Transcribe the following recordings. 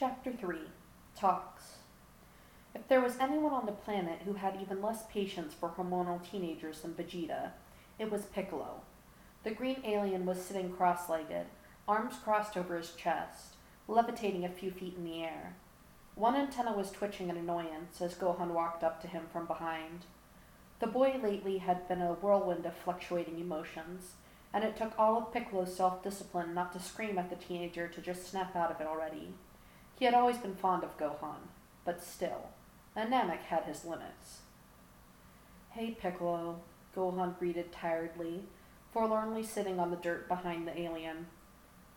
Chapter 3 Talks. If there was anyone on the planet who had even less patience for hormonal teenagers than Vegeta, it was Piccolo. The green alien was sitting cross legged, arms crossed over his chest, levitating a few feet in the air. One antenna was twitching in annoyance as Gohan walked up to him from behind. The boy lately had been a whirlwind of fluctuating emotions, and it took all of Piccolo's self discipline not to scream at the teenager to just snap out of it already. He had always been fond of Gohan, but still, a Namek had his limits. Hey, Piccolo, Gohan greeted tiredly, forlornly sitting on the dirt behind the alien.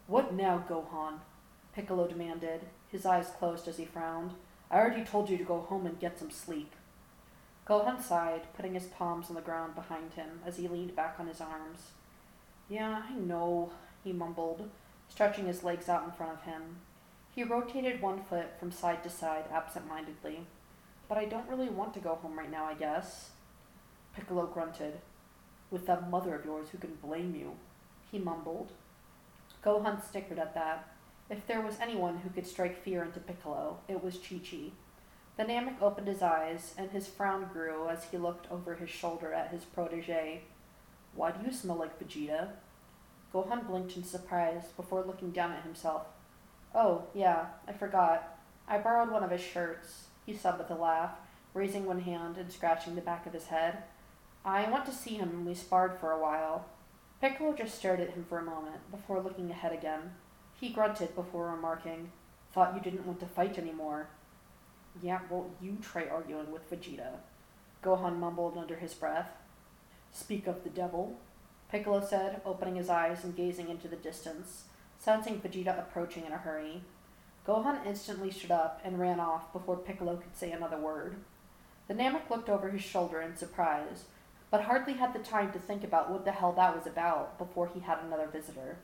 What now, Gohan? Piccolo demanded, his eyes closed as he frowned. I already told you to go home and get some sleep. Gohan sighed, putting his palms on the ground behind him as he leaned back on his arms. Yeah, I know, he mumbled, stretching his legs out in front of him. He rotated one foot from side to side absent mindedly. But I don't really want to go home right now, I guess. Piccolo grunted. With that mother of yours, who can blame you? He mumbled. Gohan snickered at that. If there was anyone who could strike fear into Piccolo, it was Chi Chi. The Namek opened his eyes, and his frown grew as he looked over his shoulder at his protege. Why do you smell like Vegeta? Gohan blinked in surprise before looking down at himself. Oh, yeah, I forgot. I borrowed one of his shirts, he said with a laugh, raising one hand and scratching the back of his head. I went to see him and we sparred for a while. Piccolo just stared at him for a moment before looking ahead again. He grunted before remarking, Thought you didn't want to fight anymore. Yeah, well, you try arguing with Vegeta. Gohan mumbled under his breath. Speak of the devil, Piccolo said, opening his eyes and gazing into the distance, sensing Vegeta approaching in a hurry. Gohan instantly stood up and ran off before Piccolo could say another word. The Namek looked over his shoulder in surprise, but hardly had the time to think about what the hell that was about before he had another visitor.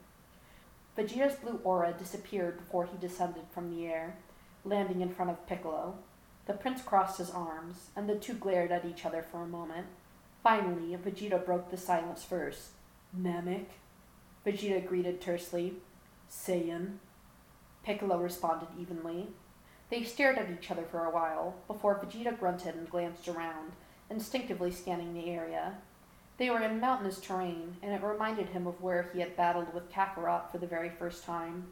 Vegeta's blue aura disappeared before he descended from the air, landing in front of Piccolo. The prince crossed his arms, and the two glared at each other for a moment. Finally, Vegeta broke the silence first. Namek? Vegeta greeted tersely. Saiyan? Piccolo responded evenly. They stared at each other for a while, before Vegeta grunted and glanced around, instinctively scanning the area. They were in mountainous terrain, and it reminded him of where he had battled with Kakarot for the very first time.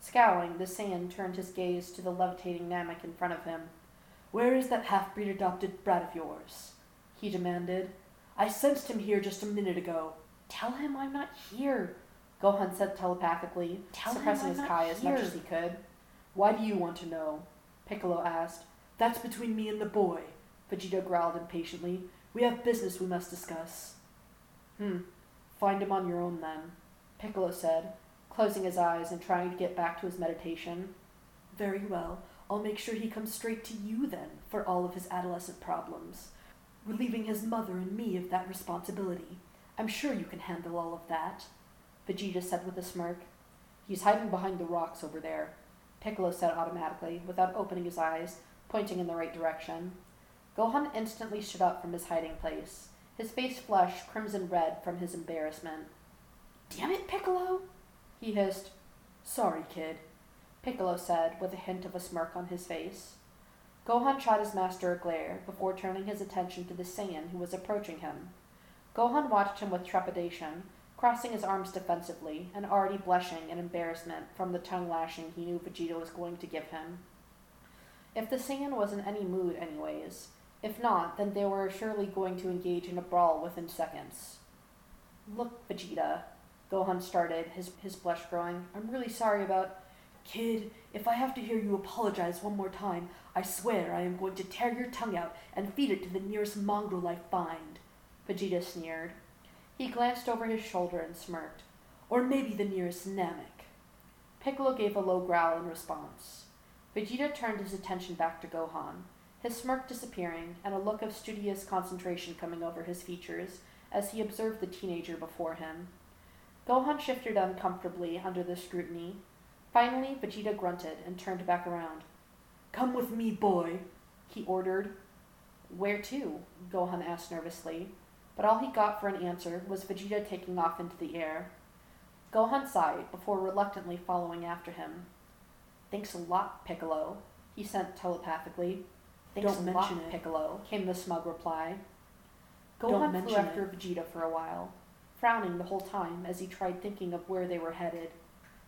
Scowling, the Saiyan turned his gaze to the levitating Namek in front of him. Where is that half-breed adopted brat of yours? he demanded. I sensed him here just a minute ago. Tell him I'm not here, Gohan said telepathically, Tell suppressing his kai as much as he could. Why do you want to know? Piccolo asked. That's between me and the boy, Vegeta growled impatiently. We have business we must discuss. Hmm. Find him on your own then, Piccolo said, closing his eyes and trying to get back to his meditation. Very well. I'll make sure he comes straight to you then for all of his adolescent problems relieving his mother and me of that responsibility. I'm sure you can handle all of that, Vegeta said with a smirk. He's hiding behind the rocks over there, Piccolo said automatically, without opening his eyes, pointing in the right direction. Gohan instantly stood up from his hiding place, his face flushed crimson red from his embarrassment. Damn it, Piccolo! he hissed. Sorry, kid, Piccolo said, with a hint of a smirk on his face. Gohan shot his master a glare before turning his attention to the Saiyan who was approaching him. Gohan watched him with trepidation, crossing his arms defensively and already blushing in embarrassment from the tongue lashing he knew Vegeta was going to give him. If the Saiyan was in any mood, anyways, if not, then they were surely going to engage in a brawl within seconds. Look, Vegeta, Gohan started, his, his blush growing. I'm really sorry about. Kid, if I have to hear you apologize one more time, I swear I am going to tear your tongue out and feed it to the nearest mongrel I find. Vegeta sneered. He glanced over his shoulder and smirked. Or maybe the nearest Namek. Piccolo gave a low growl in response. Vegeta turned his attention back to Gohan, his smirk disappearing and a look of studious concentration coming over his features as he observed the teenager before him. Gohan shifted uncomfortably under the scrutiny. Finally, Vegeta grunted and turned back around. Come with me, boy, he ordered. Where to? Gohan asked nervously, but all he got for an answer was Vegeta taking off into the air. Gohan sighed before reluctantly following after him. Thanks a lot, Piccolo, he sent telepathically. Thanks Don't a lot, it. Piccolo, came the smug reply. Gohan Don't flew after it. Vegeta for a while, frowning the whole time as he tried thinking of where they were headed.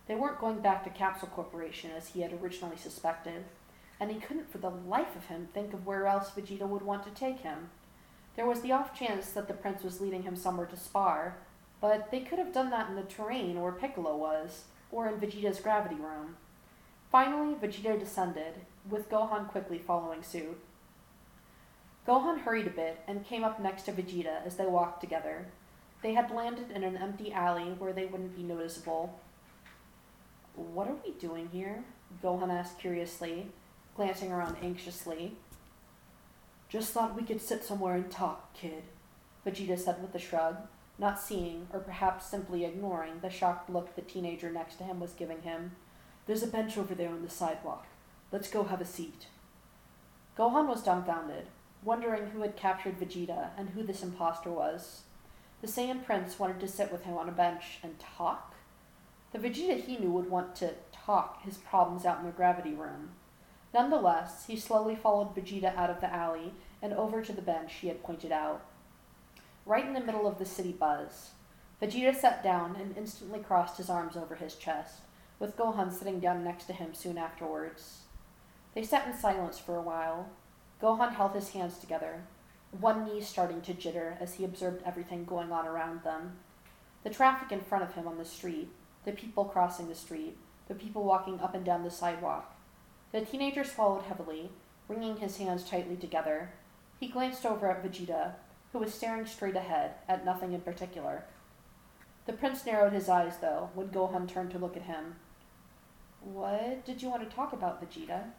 They weren't going back to Capsule Corporation as he had originally suspected, and he couldn't for the life of him think of where else Vegeta would want to take him. There was the off chance that the prince was leading him somewhere to spar, but they could have done that in the terrain where Piccolo was, or in Vegeta's gravity room. Finally, Vegeta descended, with Gohan quickly following suit. Gohan hurried a bit and came up next to Vegeta as they walked together. They had landed in an empty alley where they wouldn't be noticeable. What are we doing here? Gohan asked curiously, glancing around anxiously. Just thought we could sit somewhere and talk, kid, Vegeta said with a shrug, not seeing, or perhaps simply ignoring, the shocked look the teenager next to him was giving him. There's a bench over there on the sidewalk. Let's go have a seat. Gohan was dumbfounded, wondering who had captured Vegeta and who this impostor was. The Saiyan prince wanted to sit with him on a bench and talk? The Vegeta he knew would want to talk his problems out in the gravity room. Nonetheless, he slowly followed Vegeta out of the alley and over to the bench he had pointed out. Right in the middle of the city buzz, Vegeta sat down and instantly crossed his arms over his chest, with Gohan sitting down next to him soon afterwards. They sat in silence for a while. Gohan held his hands together, one knee starting to jitter as he observed everything going on around them. The traffic in front of him on the street, the people crossing the street, the people walking up and down the sidewalk, the teenager swallowed heavily, wringing his hands tightly together. He glanced over at Vegeta, who was staring straight ahead, at nothing in particular. The prince narrowed his eyes, though, when Gohan turned to look at him. What did you want to talk about, Vegeta?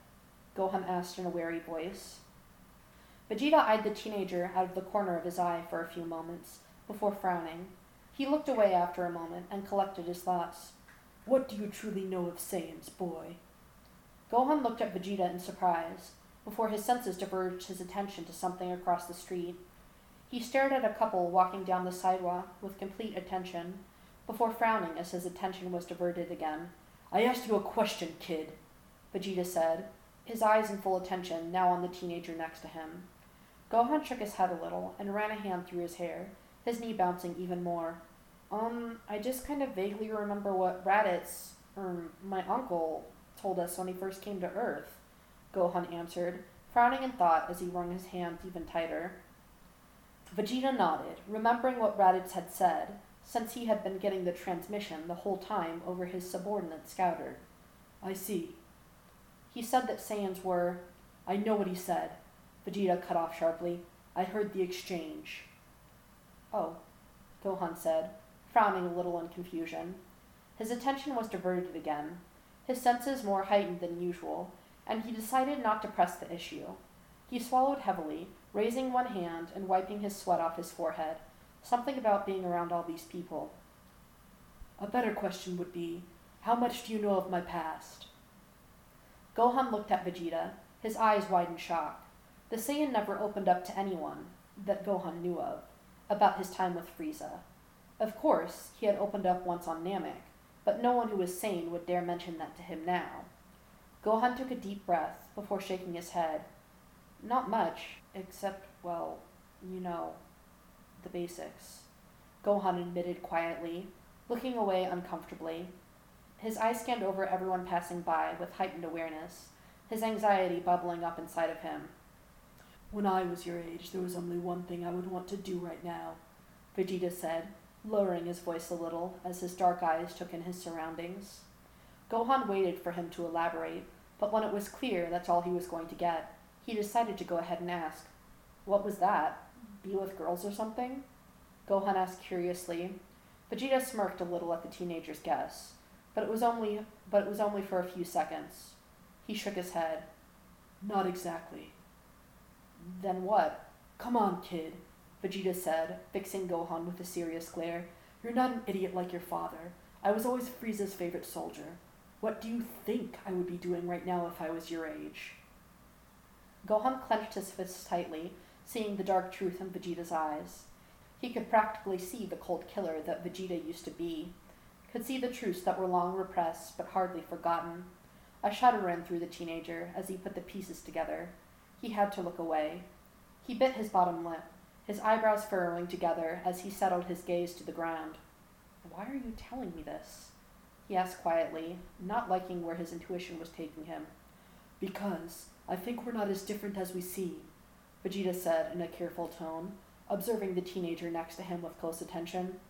Gohan asked in a wary voice. Vegeta eyed the teenager out of the corner of his eye for a few moments, before frowning. He looked away after a moment and collected his thoughts. What do you truly know of Saiyans, boy? Gohan looked at Vegeta in surprise, before his senses diverged his attention to something across the street. He stared at a couple walking down the sidewalk with complete attention, before frowning as his attention was diverted again. I asked you a question, kid, Vegeta said, his eyes in full attention now on the teenager next to him. Gohan shook his head a little and ran a hand through his hair, his knee bouncing even more. Um, I just kind of vaguely remember what Raditz, or my uncle, told us when he first came to Earth, Gohan answered, frowning in thought as he wrung his hands even tighter. Vegeta nodded, remembering what Raditz had said, since he had been getting the transmission the whole time over his subordinate Scouter. I see. He said that Saiyans were. I know what he said, Vegeta cut off sharply. I heard the exchange. Oh, Gohan said, frowning a little in confusion. His attention was diverted again, his senses more heightened than usual, and he decided not to press the issue. He swallowed heavily, raising one hand and wiping his sweat off his forehead. Something about being around all these people. A better question would be, how much do you know of my past? Gohan looked at Vegeta, his eyes wide in shock. The Saiyan never opened up to anyone, that Gohan knew of, about his time with Frieza. Of course, he had opened up once on Namek, but no one who was sane would dare mention that to him now. Gohan took a deep breath before shaking his head. Not much, except, well, you know, the basics. Gohan admitted quietly, looking away uncomfortably. His eyes scanned over everyone passing by with heightened awareness, his anxiety bubbling up inside of him. When I was your age, there was only one thing I would want to do right now, Vegeta said, lowering his voice a little as his dark eyes took in his surroundings. Gohan waited for him to elaborate, but when it was clear that's all he was going to get, he decided to go ahead and ask, What was that? Be with girls or something? Gohan asked curiously. Vegeta smirked a little at the teenager's guess, but it was only but it was only for a few seconds. He shook his head. Not exactly. Then what? Come on, kid. Vegeta said, fixing Gohan with a serious glare. You're not an idiot like your father. I was always Frieza's favorite soldier. What do you think I would be doing right now if I was your age? Gohan clenched his fists tightly, seeing the dark truth in Vegeta's eyes. He could practically see the cold killer that Vegeta used to be, could see the truths that were long repressed but hardly forgotten. A shudder ran through the teenager as he put the pieces together. He had to look away. He bit his bottom lip, his eyebrows furrowing together as he settled his gaze to the ground. Why are you telling me this? He asked quietly, not liking where his intuition was taking him. Because I think we're not as different as we seem, Vegeta said in a careful tone, observing the teenager next to him with close attention.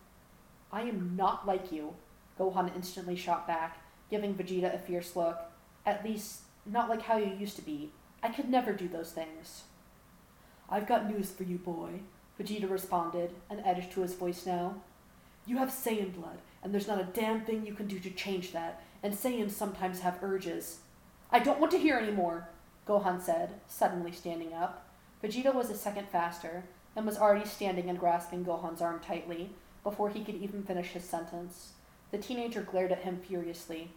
I am not like you, Gohan instantly shot back, giving Vegeta a fierce look. At least, not like how you used to be. I could never do those things. I've got news for you, boy, Vegeta responded, an edge to his voice now. You have Saiyan blood, and there's not a damn thing you can do to change that, and Saiyans sometimes have urges. I don't want to hear any more, Gohan said, suddenly standing up. Vegeta was a second faster, and was already standing and grasping Gohan's arm tightly, before he could even finish his sentence. The teenager glared at him furiously.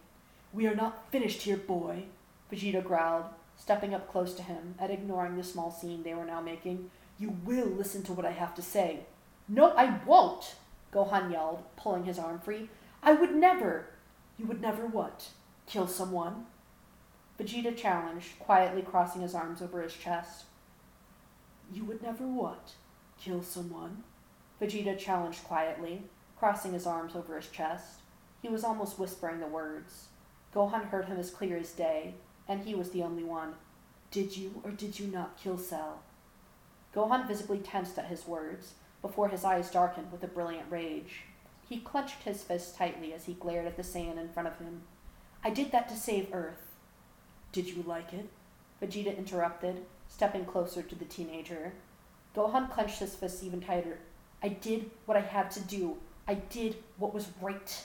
We are not finished here, boy, Vegeta growled, stepping up close to him and ignoring the small scene they were now making. You will listen to what I have to say. No, I won't, Gohan yelled, pulling his arm free. I would never. You would never what? Kill someone? Vegeta challenged, quietly crossing his arms over his chest. You would never what? Kill someone? Vegeta challenged quietly, crossing his arms over his chest. He was almost whispering the words. Gohan heard him as clear as day, and he was the only one. Did you or did you not kill Cell? Gohan visibly tensed at his words, before his eyes darkened with a brilliant rage. He clenched his fists tightly as he glared at the Saiyan in front of him. I did that to save Earth. Did you like it? Vegeta interrupted, stepping closer to the teenager. Gohan clenched his fists even tighter. I did what I had to do. I did what was right.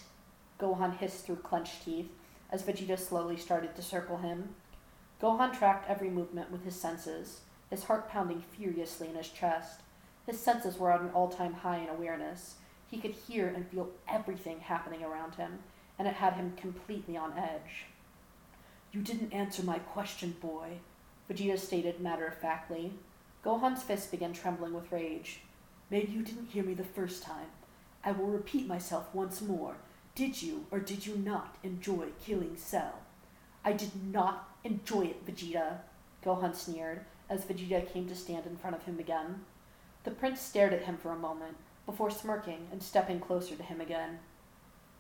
Gohan hissed through clenched teeth as Vegeta slowly started to circle him. Gohan tracked every movement with his senses, his heart pounding furiously in his chest. His senses were at an all time high in awareness. He could hear and feel everything happening around him, and it had him completely on edge. You didn't answer my question, boy, Vegeta stated matter of factly. Gohan's fist began trembling with rage. Maybe you didn't hear me the first time. I will repeat myself once more. Did you or did you not enjoy killing Cell? I did not enjoy it, Vegeta, Gohan sneered as Vegeta came to stand in front of him again. The prince stared at him for a moment, before smirking and stepping closer to him again.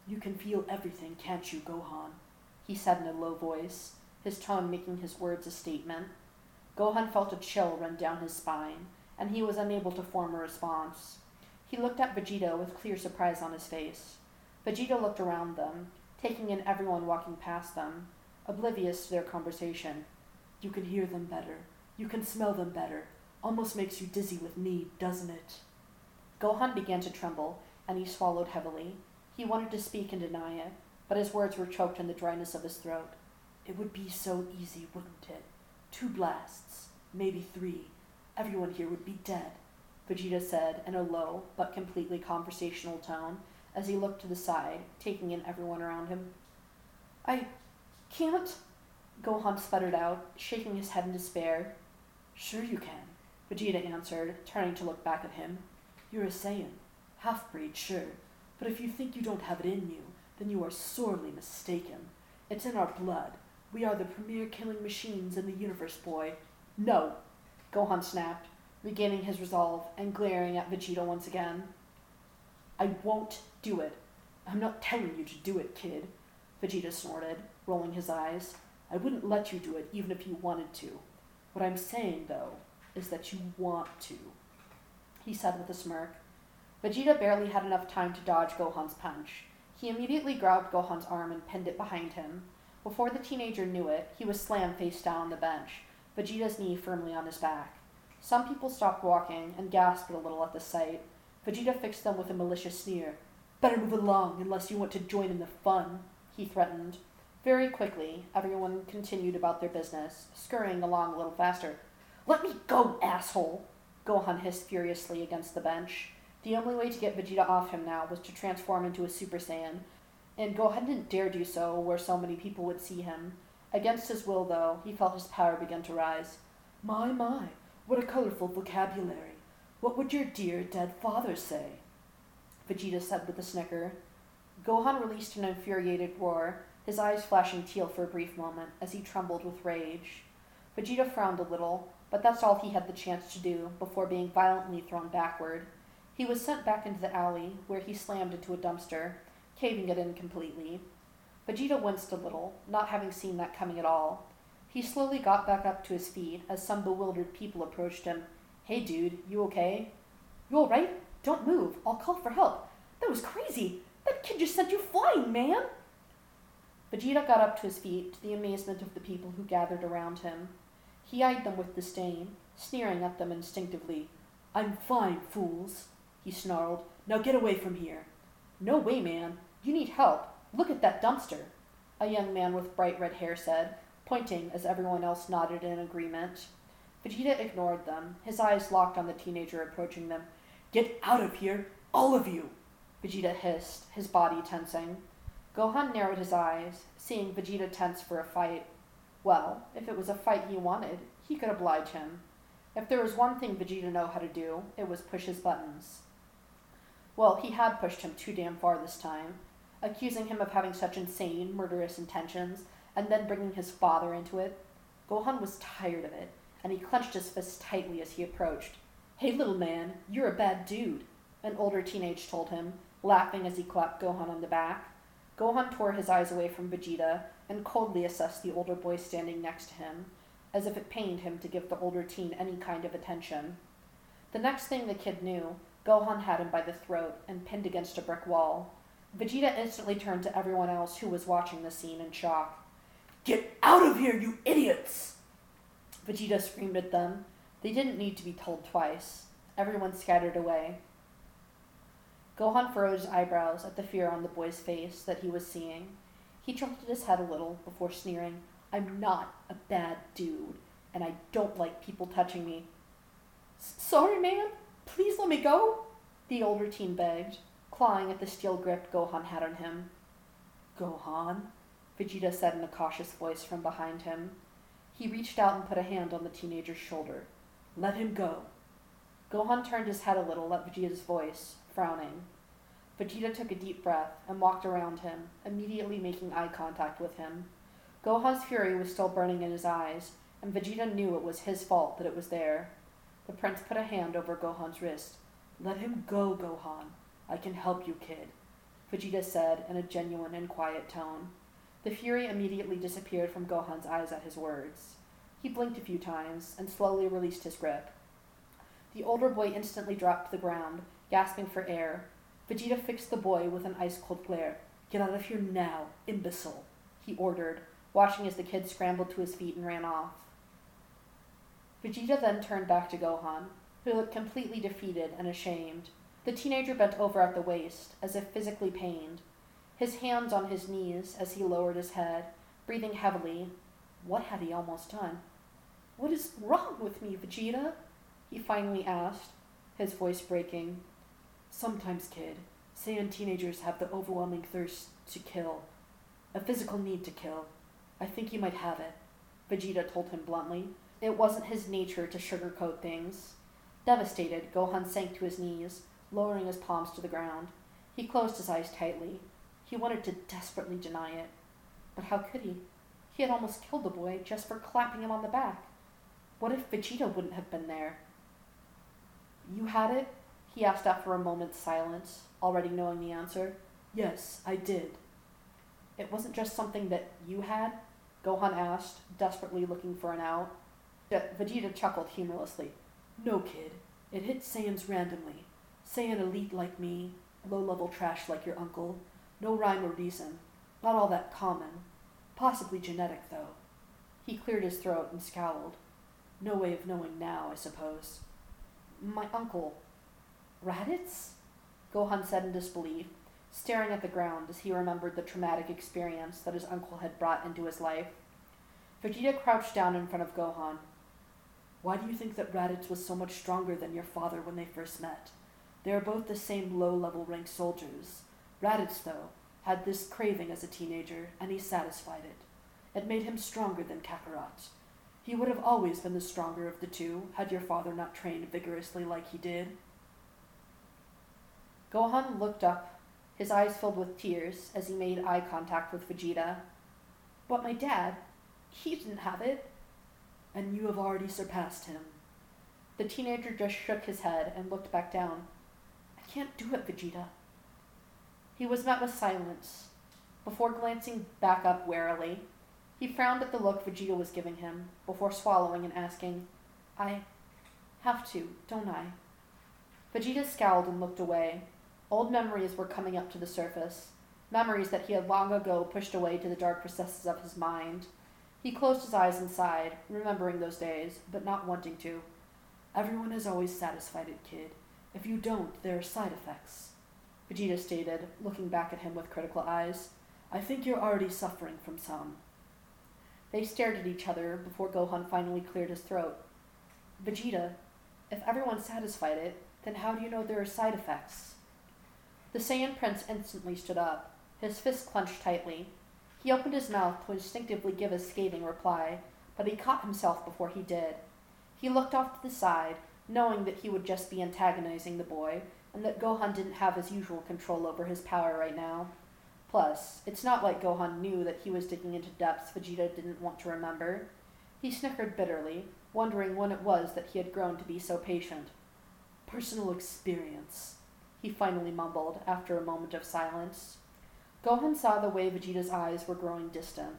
You can feel everything, can't you, Gohan? he said in a low voice, his tone making his words a statement. Gohan felt a chill run down his spine, and he was unable to form a response. He looked at Vegeta with clear surprise on his face. Vegeta looked around them, taking in everyone walking past them, oblivious to their conversation. You can hear them better. You can smell them better. Almost makes you dizzy with need, doesn't it? Gohan began to tremble, and he swallowed heavily. He wanted to speak and deny it, but his words were choked in the dryness of his throat. It would be so easy, wouldn't it? Two blasts, maybe three. Everyone here would be dead. Vegeta said in a low but completely conversational tone as he looked to the side, taking in everyone around him. I can't, Gohan sputtered out, shaking his head in despair. Sure you can, Vegeta answered, turning to look back at him. You're a Saiyan. Half-breed, sure. But if you think you don't have it in you, then you are sorely mistaken. It's in our blood. We are the premier killing machines in the universe, boy. No, Gohan snapped, regaining his resolve and glaring at Vegeta once again. I won't do it. I'm not telling you to do it, kid, Vegeta snorted, rolling his eyes. I wouldn't let you do it even if you wanted to. What I'm saying, though, is that you want to, he said with a smirk. Vegeta barely had enough time to dodge Gohan's punch. He immediately grabbed Gohan's arm and pinned it behind him. Before the teenager knew it, he was slammed face down on the bench, Vegeta's knee firmly on his back. Some people stopped walking and gasped a little at the sight. Vegeta fixed them with a malicious sneer. Better move along unless you want to join in the fun, he threatened. Very quickly, everyone continued about their business, scurrying along a little faster. Let me go, asshole! Gohan hissed furiously against the bench. The only way to get Vegeta off him now was to transform into a Super Saiyan, and Gohan didn't dare do so where so many people would see him. Against his will, though, he felt his power begin to rise. My, my, what a colorful vocabulary. What would your dear dead father say? Vegeta said with a snicker. Gohan released an infuriated roar, his eyes flashing teal for a brief moment as he trembled with rage. Vegeta frowned a little, but that's all he had the chance to do before being violently thrown backward. He was sent back into the alley, where he slammed into a dumpster, caving it in completely. Vegeta winced a little, not having seen that coming at all. He slowly got back up to his feet as some bewildered people approached him. Hey, dude, you okay? You alright? Don't move. I'll call for help. That was crazy. That kid just sent you flying, man. Vegeta got up to his feet to the amazement of the people who gathered around him. He eyed them with disdain, sneering at them instinctively. I'm fine, fools, he snarled. Now get away from here. No way, man. You need help. Look at that dumpster, a young man with bright red hair said, pointing as everyone else nodded in agreement. Vegeta ignored them, his eyes locked on the teenager approaching them. Get out of here, all of you! Vegeta hissed, his body tensing. Gohan narrowed his eyes, seeing Vegeta tense for a fight. Well, if it was a fight he wanted, he could oblige him. If there was one thing Vegeta knew how to do, it was push his buttons. Well, he had pushed him too damn far this time, accusing him of having such insane, murderous intentions, and then bringing his father into it. Gohan was tired of it, and he clenched his fist tightly as he approached. Hey, little man, you're a bad dude, an older teenage told him, laughing as he clapped Gohan on the back. Gohan tore his eyes away from Vegeta and coldly assessed the older boy standing next to him, as if it pained him to give the older teen any kind of attention. The next thing the kid knew, Gohan had him by the throat and pinned against a brick wall. Vegeta instantly turned to everyone else who was watching the scene in shock. Get out of here, you idiots! Vegeta screamed at them. They didn't need to be told twice. Everyone scattered away. Gohan furrowed his eyebrows at the fear on the boy's face that he was seeing. He tilted his head a little before sneering, I'm not a bad dude, and I don't like people touching me. Sorry, man. Please let me go, the older teen begged, clawing at the steel grip Gohan had on him. Gohan? Vegeta said in a cautious voice from behind him. He reached out and put a hand on the teenager's shoulder. Let him go. Gohan turned his head a little at Vegeta's voice, frowning. Vegeta took a deep breath and walked around him, immediately making eye contact with him. Gohan's fury was still burning in his eyes, and Vegeta knew it was his fault that it was there. The prince put a hand over Gohan's wrist. Let him go, Gohan. I can help you, kid, Vegeta said in a genuine and quiet tone. The fury immediately disappeared from Gohan's eyes at his words. He blinked a few times and slowly released his grip. The older boy instantly dropped to the ground, gasping for air. Vegeta fixed the boy with an ice cold glare. Get out of here now, imbecile, he ordered, watching as the kid scrambled to his feet and ran off. Vegeta then turned back to Gohan, who looked completely defeated and ashamed. The teenager bent over at the waist, as if physically pained, his hands on his knees as he lowered his head, breathing heavily. What had he almost done? What is wrong with me, Vegeta? he finally asked, his voice breaking. Sometimes, kid, Saiyan teenagers have the overwhelming thirst to kill, a physical need to kill. I think you might have it, Vegeta told him bluntly. It wasn't his nature to sugarcoat things. Devastated, Gohan sank to his knees, lowering his palms to the ground. He closed his eyes tightly. He wanted to desperately deny it. But how could he? He had almost killed the boy just for clapping him on the back. What if Vegeta wouldn't have been there? You had it? He asked after a moment's silence, already knowing the answer. Yes, I did. It wasn't just something that you had? Gohan asked, desperately looking for an out. Vegeta chuckled humorlessly. No, kid. It hit Saiyans randomly. Saiyan elite like me, low level trash like your uncle. No rhyme or reason. Not all that common. Possibly genetic, though. He cleared his throat and scowled. No way of knowing now, I suppose. My uncle. Raditz? Gohan said in disbelief, staring at the ground as he remembered the traumatic experience that his uncle had brought into his life. Vegeta crouched down in front of Gohan. Why do you think that Raditz was so much stronger than your father when they first met? They are both the same low level rank soldiers. Raditz, though, had this craving as a teenager, and he satisfied it. It made him stronger than Kakarot. He would have always been the stronger of the two, had your father not trained vigorously like he did. Gohan looked up, his eyes filled with tears as he made eye contact with Vegeta. But my dad, he didn't have it. And you have already surpassed him. The teenager just shook his head and looked back down. I can't do it, Vegeta. He was met with silence. Before glancing back up warily, he frowned at the look Vegeta was giving him, before swallowing and asking, I have to, don't I? Vegeta scowled and looked away. Old memories were coming up to the surface, memories that he had long ago pushed away to the dark recesses of his mind. He closed his eyes and sighed, remembering those days, but not wanting to. Everyone is always satisfied kid. If you don't, there are side effects. Vegeta stated, looking back at him with critical eyes. I think you're already suffering from some. They stared at each other before Gohan finally cleared his throat. Vegeta, if everyone satisfied it, then how do you know there are side effects? The Saiyan Prince instantly stood up, his fist clenched tightly. He opened his mouth to instinctively give a scathing reply, but he caught himself before he did. He looked off to the side, knowing that he would just be antagonizing the boy, and that Gohan didn't have his usual control over his power right now. Plus, it's not like Gohan knew that he was digging into depths Vegeta didn't want to remember. He snickered bitterly, wondering when it was that he had grown to be so patient. Personal experience, he finally mumbled after a moment of silence. Gohan saw the way Vegeta's eyes were growing distant.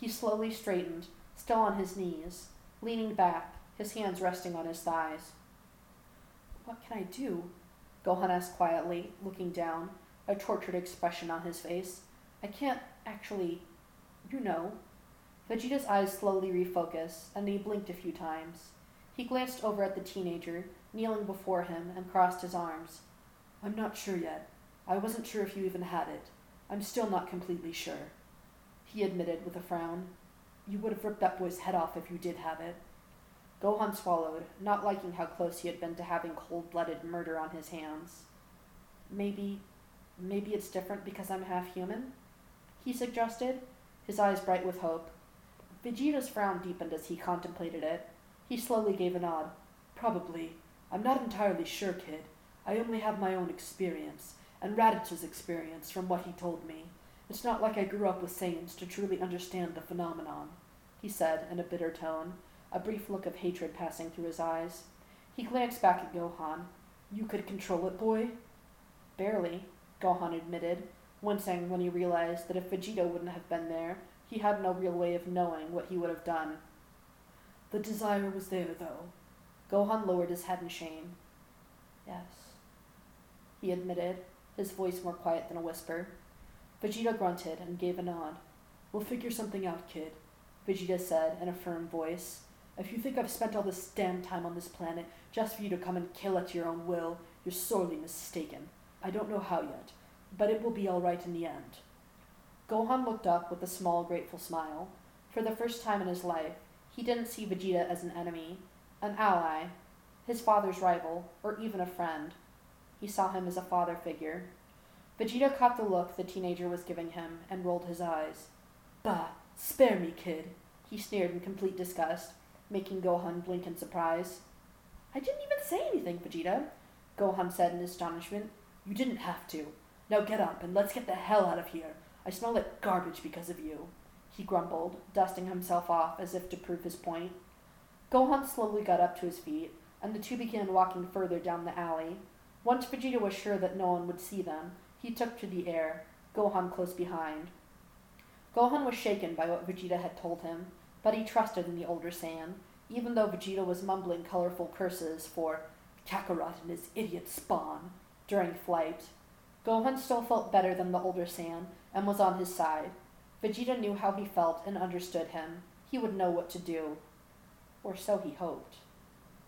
He slowly straightened, still on his knees, leaning back, his hands resting on his thighs. What can I do? Gohan asked quietly, looking down, a tortured expression on his face. I can't actually. You know. Vegeta's eyes slowly refocused, and he blinked a few times. He glanced over at the teenager, kneeling before him, and crossed his arms. I'm not sure yet. I wasn't sure if you even had it. I'm still not completely sure. He admitted with a frown. You would have ripped that boy's head off if you did have it. Gohan swallowed, not liking how close he had been to having cold blooded murder on his hands. Maybe. maybe it's different because I'm half human? He suggested, his eyes bright with hope. Vegeta's frown deepened as he contemplated it. He slowly gave a nod. Probably. I'm not entirely sure, kid. I only have my own experience, and Raditz's experience from what he told me. It's not like I grew up with Saiyans to truly understand the phenomenon, he said in a bitter tone, a brief look of hatred passing through his eyes. He glanced back at Gohan. You could control it, boy? Barely, Gohan admitted, wincing when he realized that if Vegeta wouldn't have been there, he had no real way of knowing what he would have done. The desire was there, though. Gohan lowered his head in shame. Yes, he admitted, his voice more quiet than a whisper. Vegeta grunted and gave a nod. We'll figure something out, kid, Vegeta said in a firm voice. If you think I've spent all this damn time on this planet just for you to come and kill at your own will, you're sorely mistaken. I don't know how yet, but it will be all right in the end. Gohan looked up with a small, grateful smile. For the first time in his life, he didn't see Vegeta as an enemy, an ally, his father's rival, or even a friend. He saw him as a father figure. Vegeta caught the look the teenager was giving him and rolled his eyes. Bah, spare me, kid, he sneered in complete disgust, making Gohan blink in surprise. I didn't even say anything, Vegeta, Gohan said in astonishment. You didn't have to. Now get up and let's get the hell out of here. I smell like garbage because of you, he grumbled, dusting himself off as if to prove his point. Gohan slowly got up to his feet, and the two began walking further down the alley. Once Vegeta was sure that no one would see them, he took to the air, Gohan close behind. Gohan was shaken by what Vegeta had told him, but he trusted in the older Saiyan, even though Vegeta was mumbling colorful curses for Kakarot and his idiot spawn during flight. Gohan still felt better than the older Saiyan and was on his side. Vegeta knew how he felt and understood him. He would know what to do. Or so he hoped.